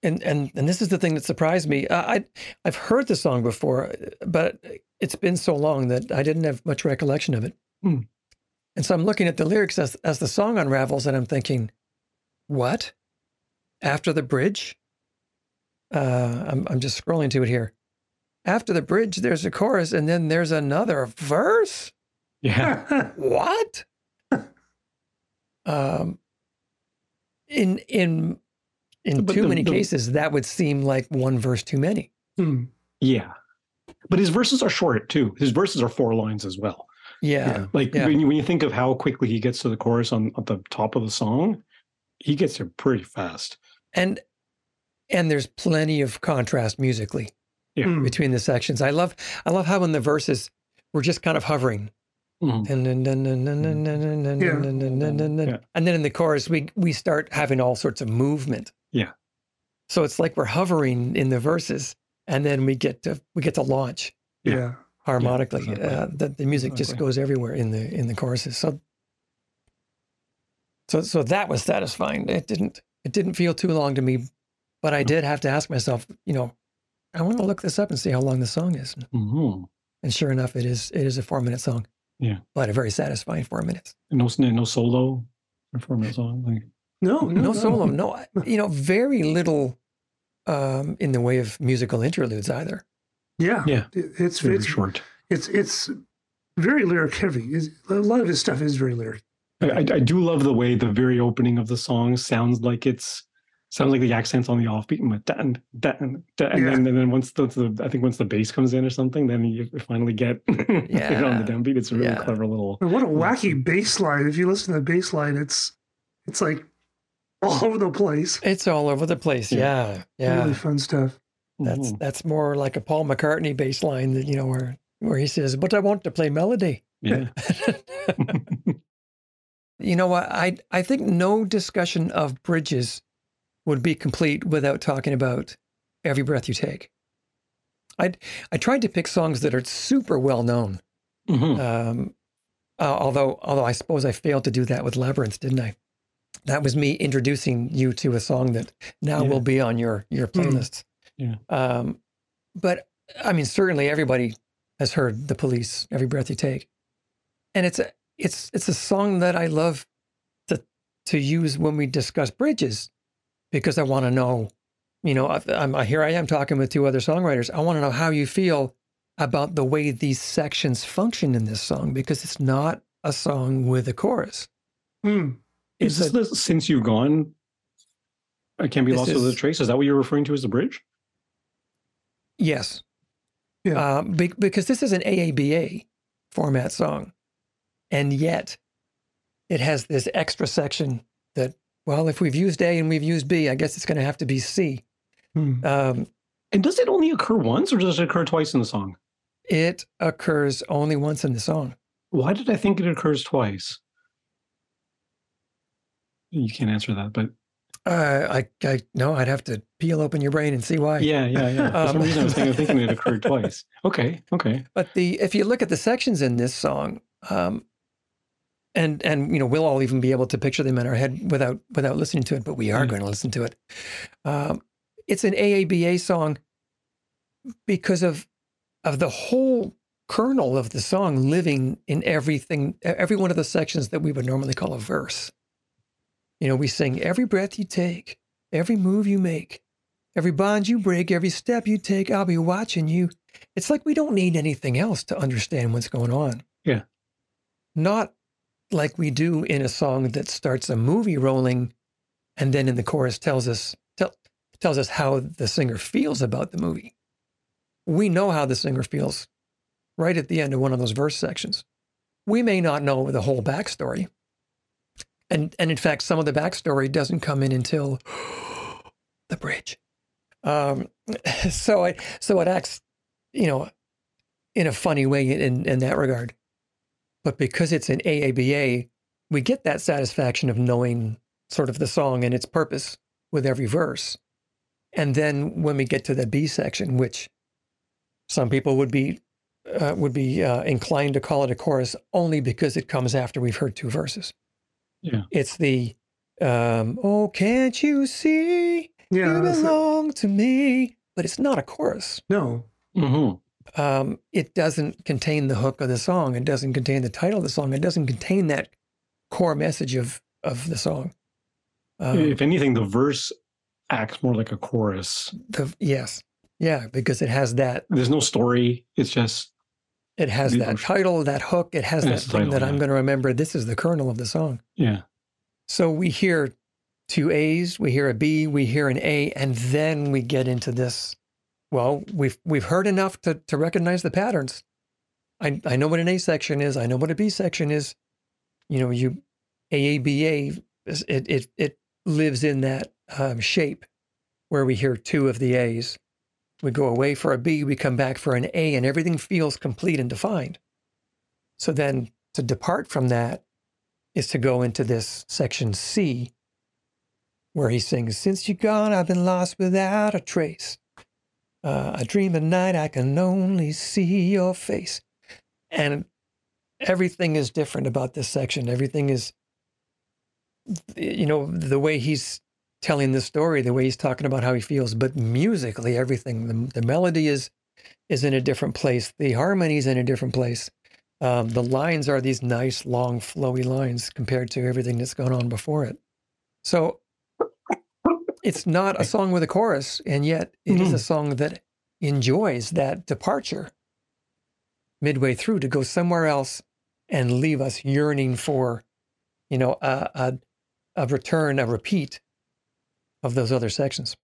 and and and this is the thing that surprised me i i've heard the song before but it's been so long that i didn't have much recollection of it Hmm. and so i'm looking at the lyrics as as the song unravels and i'm thinking what after the bridge uh i'm, I'm just scrolling to it here after the bridge, there's a chorus, and then there's another verse. Yeah. What? Um, in in in But too the- many the- cases, that would seem like one verse too many. Hmm. Yeah. But his verses are short too. His verses are four lines as well. Yeah, Like Yeah. when you when you think of how quickly he gets to the chorus on at the top of the song, he gets there pretty fast. and and there's plenty of contrast musically Yeah. Between the sections. I love I love how in the verses we're just kind of hovering. And then in the chorus, we we start having all sorts of movement. Yeah. So it's like we're hovering in the verses, and then we get to we get to launch. Yeah. Harmonically, the, the music just goes everywhere in the in the choruses. So. So so that was satisfying. It didn't it didn't feel too long to me, but I did have to ask myself, you know, I want to look this up and see how long the song is. Mm-hmm. And sure enough, it is it is a four minute song. Yeah. but a very satisfying four minutes. No no solo performance song. Like No, no, No solo, no, you know, very little um, in the way of musical interludes either. Yeah. Yeah. It's very it's short. it's it's very lyric heavy. It's- A lot of his stuff is very lyric. I, I, I do love the way the very opening of the song sounds like it's sounds like the accents on the offbeat and like, dan, dan, dan, and Yeah. then and then once the, the I think once the bass comes in or something, then you finally get you know, on the downbeat. It's a really Yeah. clever little. And what a wacky bass line. If you listen to the bass line, it's it's like all over the place. It's all over the place. Yeah. Yeah, yeah. Really fun stuff. That's Mhm. that's more like a Paul McCartney bass line that you know where where he says, "But I want to play melody." yeah. you know what? I I think no discussion of bridges would be complete without talking about every breath you take. I I tried to pick songs that are super well known. Mhm. Um, uh, although although I suppose I failed to do that with Labrinth, didn't I? That was me introducing you to a song that now Yeah. will be on your your Hmm. playlists. Yeah. Um, but I mean, certainly everybody has heard "The Police," "Every Breath You Take," and it's a it's it's a song that I love to to use when we discuss bridges because I want to know, you know, I- I'm here. I am talking with two other songwriters. I want to know how you feel about the way these sections function in this song because it's not a song with a chorus. Hmm. Is this the since you've gone? I can't be lost without a trace. Is that what you're referring to as the bridge? Yes. Yeah. Um, be- because this is an AABA format song. And yet it has this extra section that, well, if we've used A and we've used B, I guess it's going to have to be C. Hmm. Um, And does it only occur once, or does it occur twice in the song? it occurs only once in the song. Why did I think it occurs twice? You can't answer that, but Uh, I, I, no, I'd have to peel open your brain and see why. yeah, yeah, yeah. For some Um, reason, I was thinking, thinking it occurred twice. Okay, okay. But the if you look at the sections in this song, um, and and you know we'll all even be able to picture them in our head without without listening to it, but we are Mm. going to listen to it. Um, it's an AABA song because of of the whole kernel of the song living in everything, every one of the sections that we would normally call a verse. You know, we sing every breath you take, every move you make, every bond you break, every step you take. I'll be watching you. It's like we don't need anything else to understand what's going on. Yeah. Not like we do in a song that starts a movie rolling and then in the chorus tells us tell, tells us how the singer feels about the movie. We know how the singer feels right at the end of one of those verse sections. We may not know the whole backstory. And and in fact, some of the backstory doesn't come in until the bridge. Um, so it so it acts, you know, in a funny way in in that regard. But because it's an AABA, we get that satisfaction of knowing sort of the song and its purpose with every verse. And then when we get to the B section, which some people would be uh, would be uh, inclined to call it a chorus only because it comes after we've heard two verses. Yeah. It's the um, oh, can't you see Yeah. you that's it. belong to me? But it's not a chorus. No. hmm Um, it doesn't contain the hook of the song. It doesn't contain the title of the song. It doesn't contain that core message of of the song. Um, if anything, the verse acts more like a chorus. the, yes, Yeah, because it has that. There's no story. It's just It has that emotion. title, that hook. It has that thing title, that I'm going to remember. This is the kernel of the song. yeah. So we hear two A's, we hear a B, we hear an A, and then we get into this. Well, we've we've heard enough to to recognize the patterns. I I know what an A section is. I know what a B section is. You know, you AABA. It it it lives in that um, shape where we hear two of the A's. We go away for a B, we come back for an A, and everything feels complete and defined. So then to depart from that is to go into this section C, where he sings, Since you're gone, I've been lost without a trace. Uh, I dream at night, I can only see your face. And everything is different about this section. Everything is, you know, the way he's telling the story, the way he's talking about how he feels, but musically, everything, the, the melody is is in a different place. The harmony's in a different place. Um, the lines are these nice, long, flowy lines compared to everything that's gone on before it. So it's not a song with a chorus, and yet it is a mm-hmm. song that enjoys that departure midway through to go somewhere else and leave us yearning for, you know, a, a, a return, a repeat of those other sections.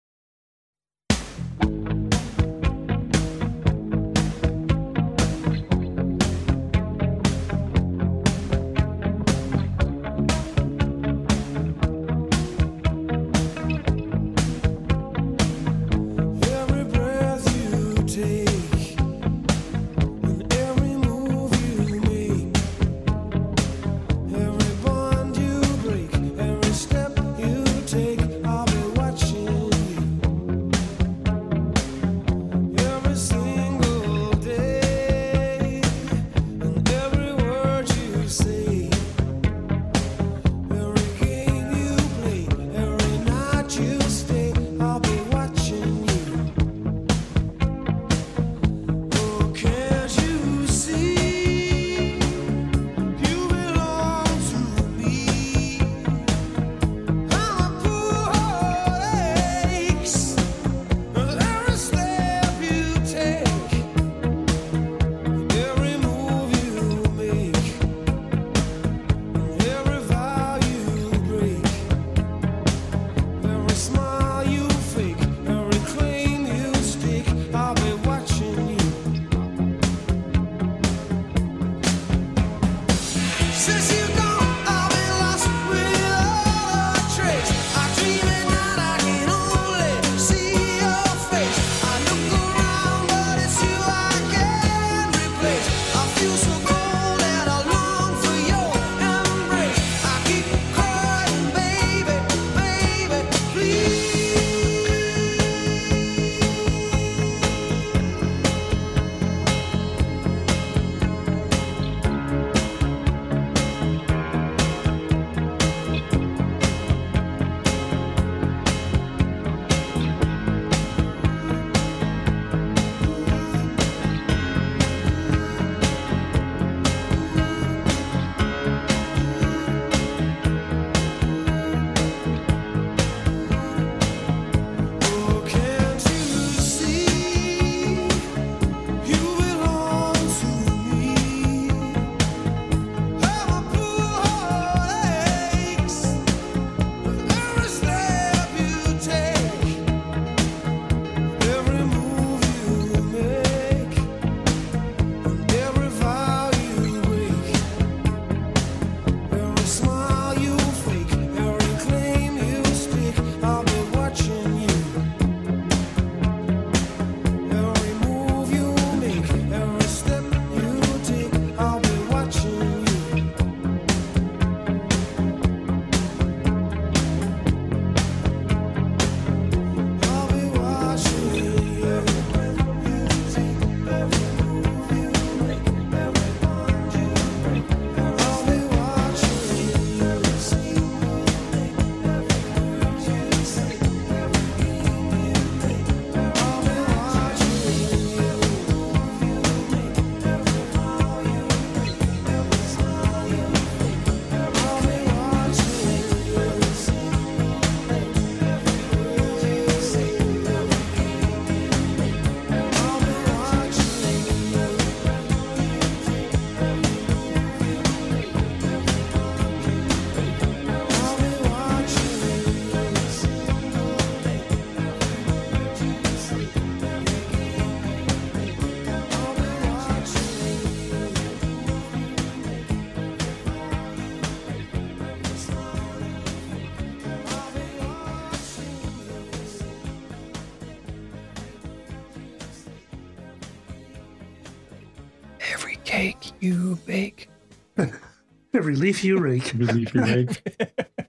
Every leaf you rake. Relief you make.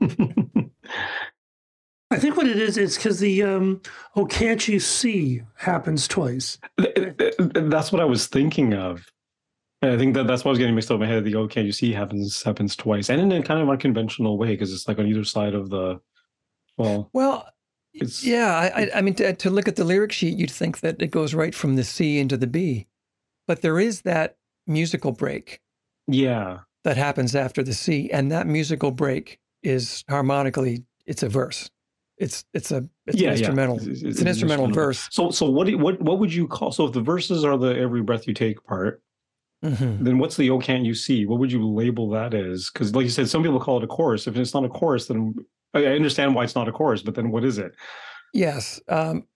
I think what it is, it's because the um, oh, can't you see happens twice. That's what I was thinking of. And I think that that's what I was getting mixed up in my head. The oh, can't you see happens happens twice, and in a kind of unconventional way because it's like on either side of the. Well, Well, It's- yeah, I, I, I mean, to, to look at the lyric sheet, you'd think that it goes right from the C into the B, but there is that musical break yeah, that happens after the C, and that musical break is harmonically, it's a verse. It's it's a it's yeah, an instrumental. Yeah. It's, an instrumental verse. So, so what? do you- What? What would you call? So, if the verses are the every breath you take part, Mhm. then what's the oh can't you see? What would you label that as? Because, like you said, some people call it a chorus. If it's not a chorus, then I I understand why it's not a chorus. But then, what is it? Yes. Um,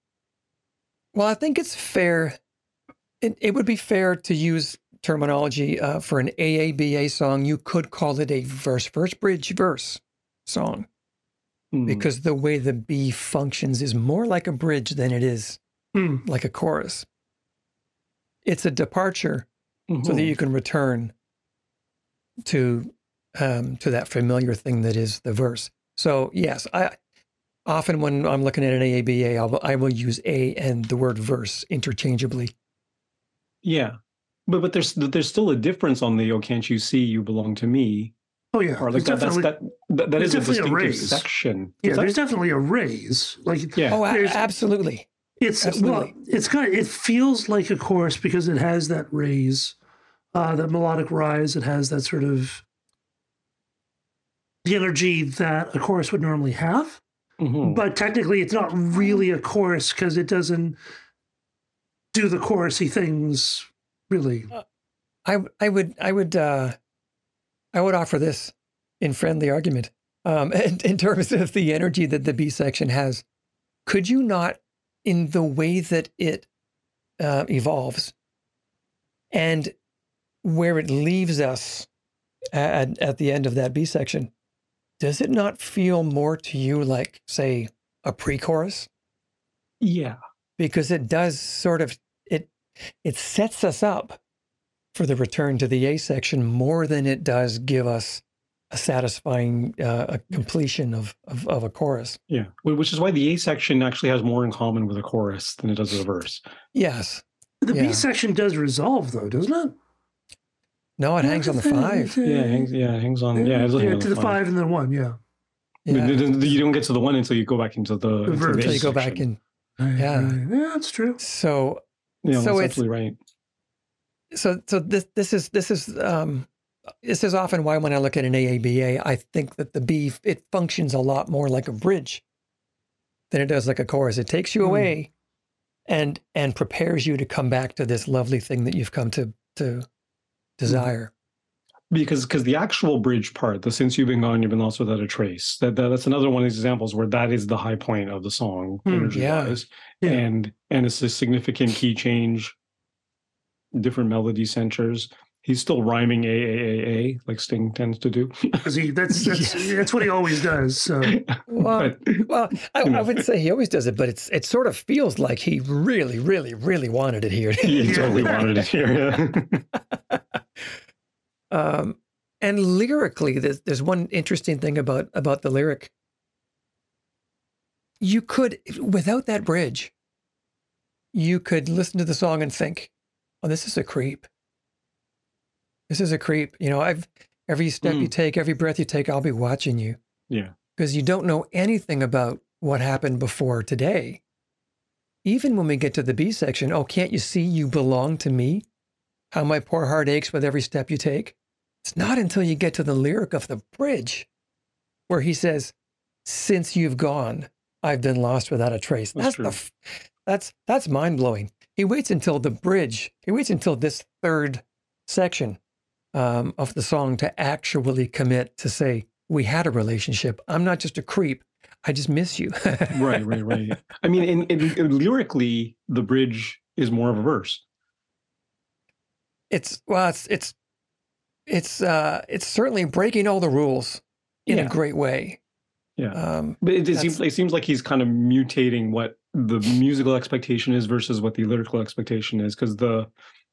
well, I think it's fair. It, it would be fair to use terminology uh, for an AABA song. You could call it a verse, verse, bridge, verse song Hmm. because the way the B functions is more like a bridge than it is Hmm. like a chorus. It's a departure so that Mhm. you can return to um, to that familiar thing that is the verse. So yes, I often when I'm looking at an AABA, I'll, I will use a and the word verse interchangeably. Yeah, but but there's there's still a difference on the oh can't you see you belong to me Oh yeah, or like that, that's definitely, that that, that there's is a definitely a distinctive raise. section. yeah, that- there's definitely a raise. Like yeah. Oh, a- There's- absolutely. it's well, Absolutely. it's kind of, it feels like a chorus because it has that raise, uh, that melodic rise. It has that sort of the energy that a chorus would normally have. Mhm. But technically, it's not really a chorus because it doesn't do the chorusy things really. I I would I would uh, I would offer this in friendly argument um, in, in terms of the energy that the B section has. Could you not, in the way that it uh, evolves, and where it leaves us at, at the end of that B section, does it not feel more to you like, say, a pre-chorus? yeah. because it does sort of it it sets us up for the return to the A section more than it does give us a satisfying uh, a completion of, of of a chorus. Yeah, which is why the A section actually has more in common with a chorus than it does with a verse. Yes. The Yeah. B section does resolve though, doesn't it? No, it hangs on the five. Yeah, it hangs, yeah, it hangs on. Yeah, it's yeah, to the five and then one. Yeah. Yeah. you don't get to the one until you go back into the, into verse. Until you go back in. Yeah. Yeah, that's true. So Yeah, so that's it's- right. so so this this is this is um this is often why when I look at an AABA, I think that the B it functions a lot more like a bridge than it does like a chorus. It takes you Hmm. away and and prepares you to come back to this lovely thing that you've come to to desire. Because because the actual bridge part, the since you've been gone, you've been lost without a trace. That, that that's another one of these examples where that is the high point of the song, hmm, energy yeah. wise, Yeah. and and it's a significant key change, different melody centers. He's still rhyming a a a a like Sting tends to do. Because he that's that's, Yes. that's what he always does. So Well, But- well, I, you know. I wouldn't say he always does it, but it's it sort of feels like he really, really, really wanted it here. he totally wanted it here. Yeah. Um, and lyrically, there's, there's one interesting thing about about the lyric. You could, without that bridge, you could listen to the song and think, "Oh, this is a creep. This is a creep." You know, I've every step you take, every breath you take, I'll be watching you yeah. because you don't know anything about what happened before today. Even when we get to the B section, oh, can't you see you belong to me? How my poor heart aches with every step you take. It's not until you get to the lyric of the bridge where he says, Since you've gone, I've been lost without a trace. That's That's, the, that's, that's mind blowing. He waits until the bridge, he waits until this third section um, of the song to actually commit to say, We had a relationship. I'm not just a creep. I just miss you. right, right, right. I mean, in, in, in lyrically, the bridge is more of a verse. it's well it's it's it's uh it's certainly breaking all the rules in Yeah. a great way Yeah. um But it, it seems it seems like he's kind of mutating what the musical expectation is versus what the lyrical expectation is, because the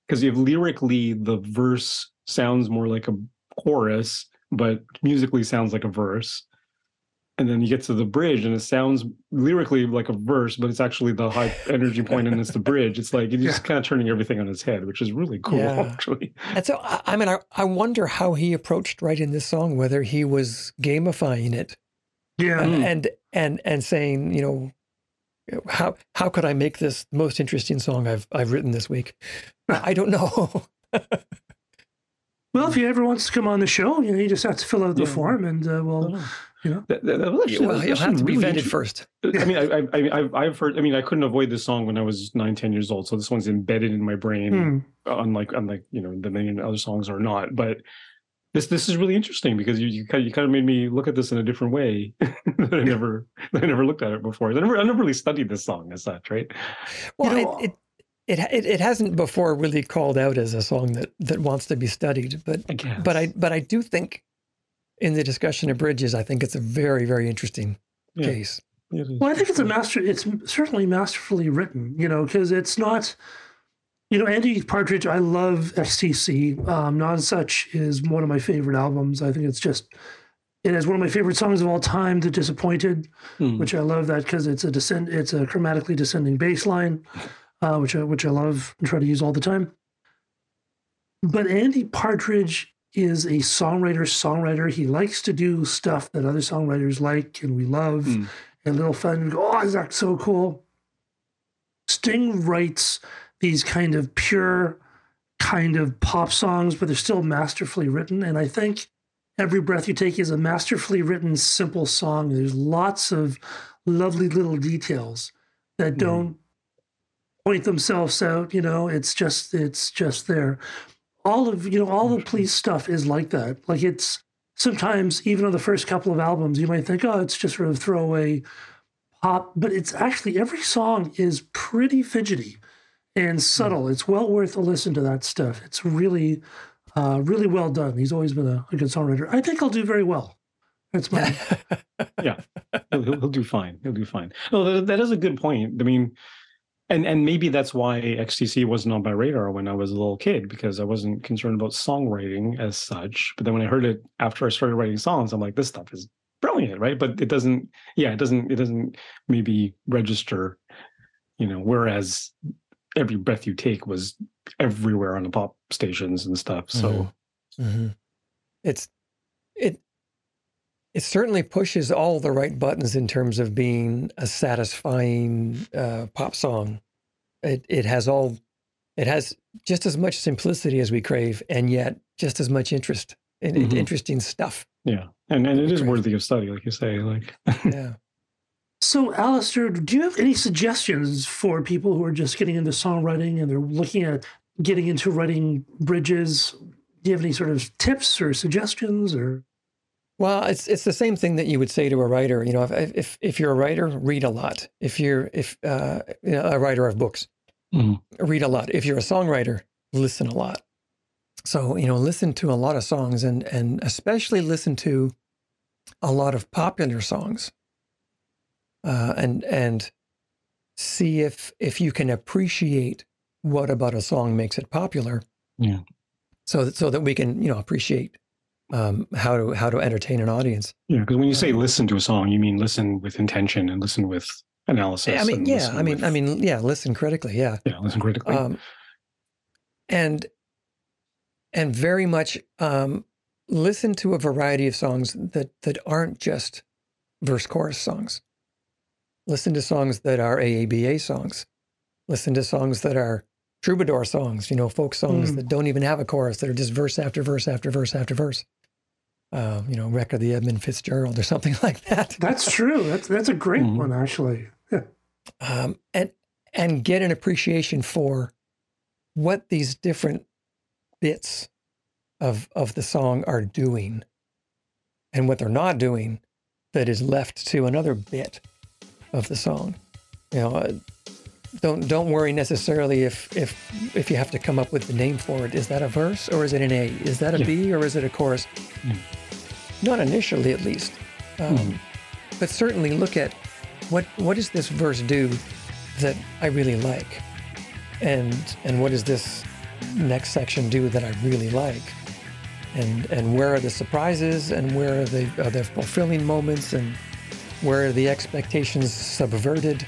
because if lyrically the verse sounds more like a chorus, but musically sounds like a verse. And then you get to the bridge and it sounds lyrically like a verse, but it's actually the high energy point and it's the bridge. It's like it's just kind of turning everything on its head, which is really cool, Yeah. actually. And so, I, I mean, I, I wonder how he approached writing this song, whether he was gamifying it Yeah. Mm. and and and saying, you know, how how could I make this the most interesting song I've I've written this week? I don't know. Well, if he ever wants to come on the show, you know, you just have to fill out the Yeah. form, and uh, we'll, you know, That, that- that was actually- well, that he'll have to be really vetted first. I mean, I, I, I, I've- I've heard. I mean, I couldn't avoid this song when I was nine, ten years old. So this one's embedded in my brain, hmm. unlike, unlike you know, the million other songs are not. But this, this is really interesting because you, you kind, of, you kind of made me look at this in a different way that I never, that I never looked at it before. I never, I never really studied this song as such, right? Well, know- it, it it it it hasn't before really called out as a song that that wants to be studied, but I guess. but I but I do think in the discussion of bridges, I think it's a very very interesting Yeah. case. Well, I think it's a master. It's certainly masterfully written, you know, because it's not, you know, Andy Partridge. I love XTC. Um, Nonsuch is one of my favorite albums. I think it's just, it has one of my favorite songs of all time, "The Disappointed," Hmm. which I love that because it's a descend. It's a chromatically descending bass line, uh, which I which I love and try to use all the time. But Andy Partridge is a songwriter. Songwriter. He likes to do stuff that other songwriters like and we love Hmm. and little fun. Go, oh, is that so cool? Sting writes these kind of pure, kind of pop songs, but they're still masterfully written. And I think Every Breath You Take is a masterfully written, simple song. There's lots of lovely little details that Mhm. don't point themselves out. You know, it's just it's just there. All of you know, all the police stuff is like that. Like it's sometimes even on the first couple of albums, you might think, oh, it's just sort of throwaway pop, but it's actually every song is pretty fidgety and subtle. It's well worth a listen to that stuff. It's really, uh, really well done. He's always been a, a good songwriter. I think I'll do very well. That's my yeah, he'll, he'll, he'll do fine. He'll do fine. No, that, that is a good point. I mean, and and maybe that's why XTC wasn't on my radar when I was a little kid because I wasn't concerned about songwriting as such. But then when I heard it after I started writing songs, I'm like, this stuff is brilliant, right? But it doesn't. Yeah, it doesn't. It doesn't maybe register. You know, whereas every breath you take was everywhere on the pop stations and stuff. So Mhm. Mhm. It's it it certainly pushes all the right buttons in terms of being a satisfying uh, pop song. It it has all it has just as much simplicity as we crave, and yet just as much interest in, in Mhm. interesting stuff. yeah, and and it is Great. worthy of study, like you say. Like Yeah. So, Alistair, do you have any suggestions for people who are just getting into songwriting and they're looking at getting into writing bridges? Do you have any sort of tips or suggestions or? Well, it's it's the same thing that you would say to a writer. You know, if if if you're a writer, read a lot. If you're if uh, you know, a writer of books, Mhm. read a lot. If you're a songwriter, listen a lot. So you know, listen to a lot of songs, and and especially listen to a lot of popular songs, uh, and and see if if you can appreciate what about a song makes it popular. Yeah. So that so that we can you know appreciate um, how to how to entertain an audience. Yeah, because when you say listen to a song, you mean listen with intention and listen with analysis. I mean, yeah, I mean, with- I mean, yeah. Listen critically, yeah, yeah, listen critically. um, and and very much um, listen to a variety of songs that that aren't just verse chorus songs. Listen to songs that are AABA songs. Listen to songs that are troubadour songs. You know, folk songs Mm. that don't even have a chorus. That are just verse after verse after verse after verse. Uh, you know, Wreck of the Edmund Fitzgerald or something like that. That's true. That's that's a great Mhm. one, actually. Yeah. um, and and get an appreciation for what these different bits of of the song are doing and what they're not doing that is left to another bit of the song you know uh, don't don't worry necessarily if if if you have to come up with the name for it is that a verse or is it an a is that a Yeah. B or is it a chorus Yeah. not initially at least um, Mhm. but certainly look at what what does this verse do that I really like, and and what does this next section do that I really like? And and where are the surprises and where are the are the fulfilling moments and where are the expectations subverted?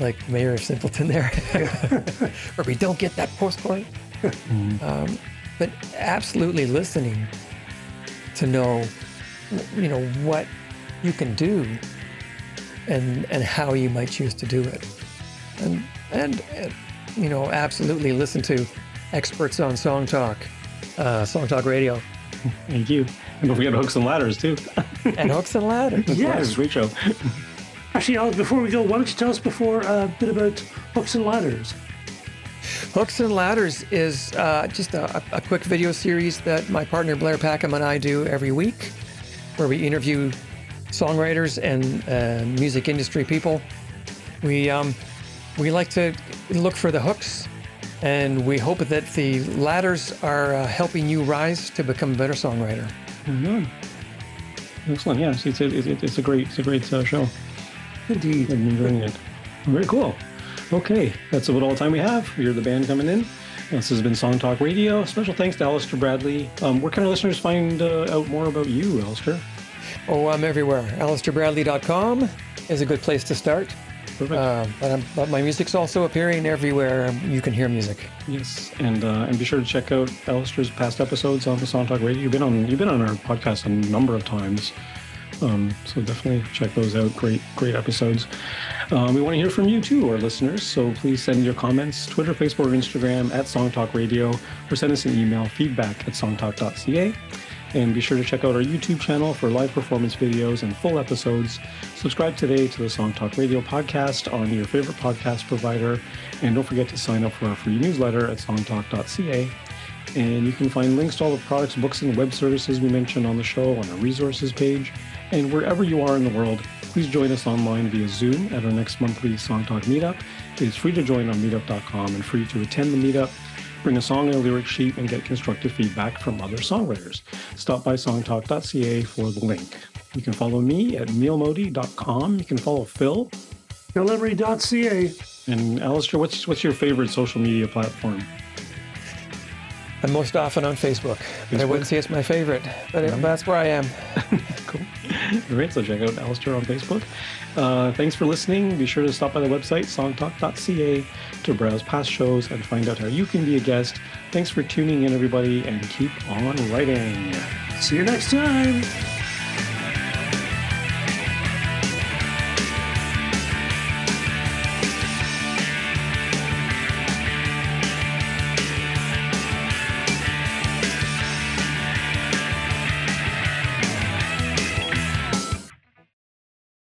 Like Mayor of Simpleton there, where we don't get that postcard. Um, but absolutely listening to know, you know, what you can do and and how you might choose to do it, and and, and you know, absolutely listen to experts on Song Talk, uh, Song Talk Radio, Thank you. And don't forget hooks and ladders too. and Hooks and Ladders. Hooks Yes. Ladders, great show. Actually, Alex, before we go, why don't you tell us before uh, a bit about hooks and ladders? Hooks and Ladders is uh, just a, a quick video series that my partner Blair Packham and I do every week, where we interview songwriters and uh, music industry people. We um, we like to look for the hooks, and we hope that the ladders are uh, helping you rise to become a better songwriter. Mhm. Excellent. Yes, it's a, it's a, it's a great it's a great uh, show. Indeed. I'm enjoying it. Very cool. Okay, that's about all the time we have. You're the band coming in. This has been Song Talk Radio. Special thanks to Alistair Bradley. Um, where can our listeners find uh, out more about you, Alistair? Oh, I'm everywhere. AlistairBradley.com is a good place to start. Perfect. Uh, but, I'm, but my music's also appearing everywhere you can hear music. yes, and uh, and be sure to check out Alistair's past episodes on the Song Talk Radio. You've been on you've been on our podcast a number of times, um, so definitely check those out. Great great episodes. Um, we want to hear from you too, our listeners. So please send your comments Twitter, Facebook, or Instagram at Song Talk Radio, or send us an email feedback at songtalk.ca. And be sure to check out our YouTube channel for live performance videos and full episodes. Subscribe today to the Song Talk Radio podcast on your favorite podcast provider. And don't forget to sign up for our free newsletter at songtalk.ca. And you can find links to all the products, books, and web services we mentioned on the show on our resources page. And wherever you are in the world, please join us online via Zoom at our next monthly Song Talk meetup. It is free to join on meetup.com and free to attend the meetup. Bring a song and a lyric sheet and get constructive feedback from other songwriters. Stop by songtalk.ca for the link. You can follow me at mealmodi.com. You can follow Phil. Delivery.ca. And Alistair, what's what's your favorite social media platform? I'm most often on Facebook, but I wouldn't say it's my favorite. But it, that's where I am. Cool. All right, so check out Alistair on Facebook. Uh, thanks for listening. Be sure to stop by the website, songtalk.ca, to browse past shows and find out how you can be a guest. Thanks for tuning in, everybody, and keep on writing. See you next time.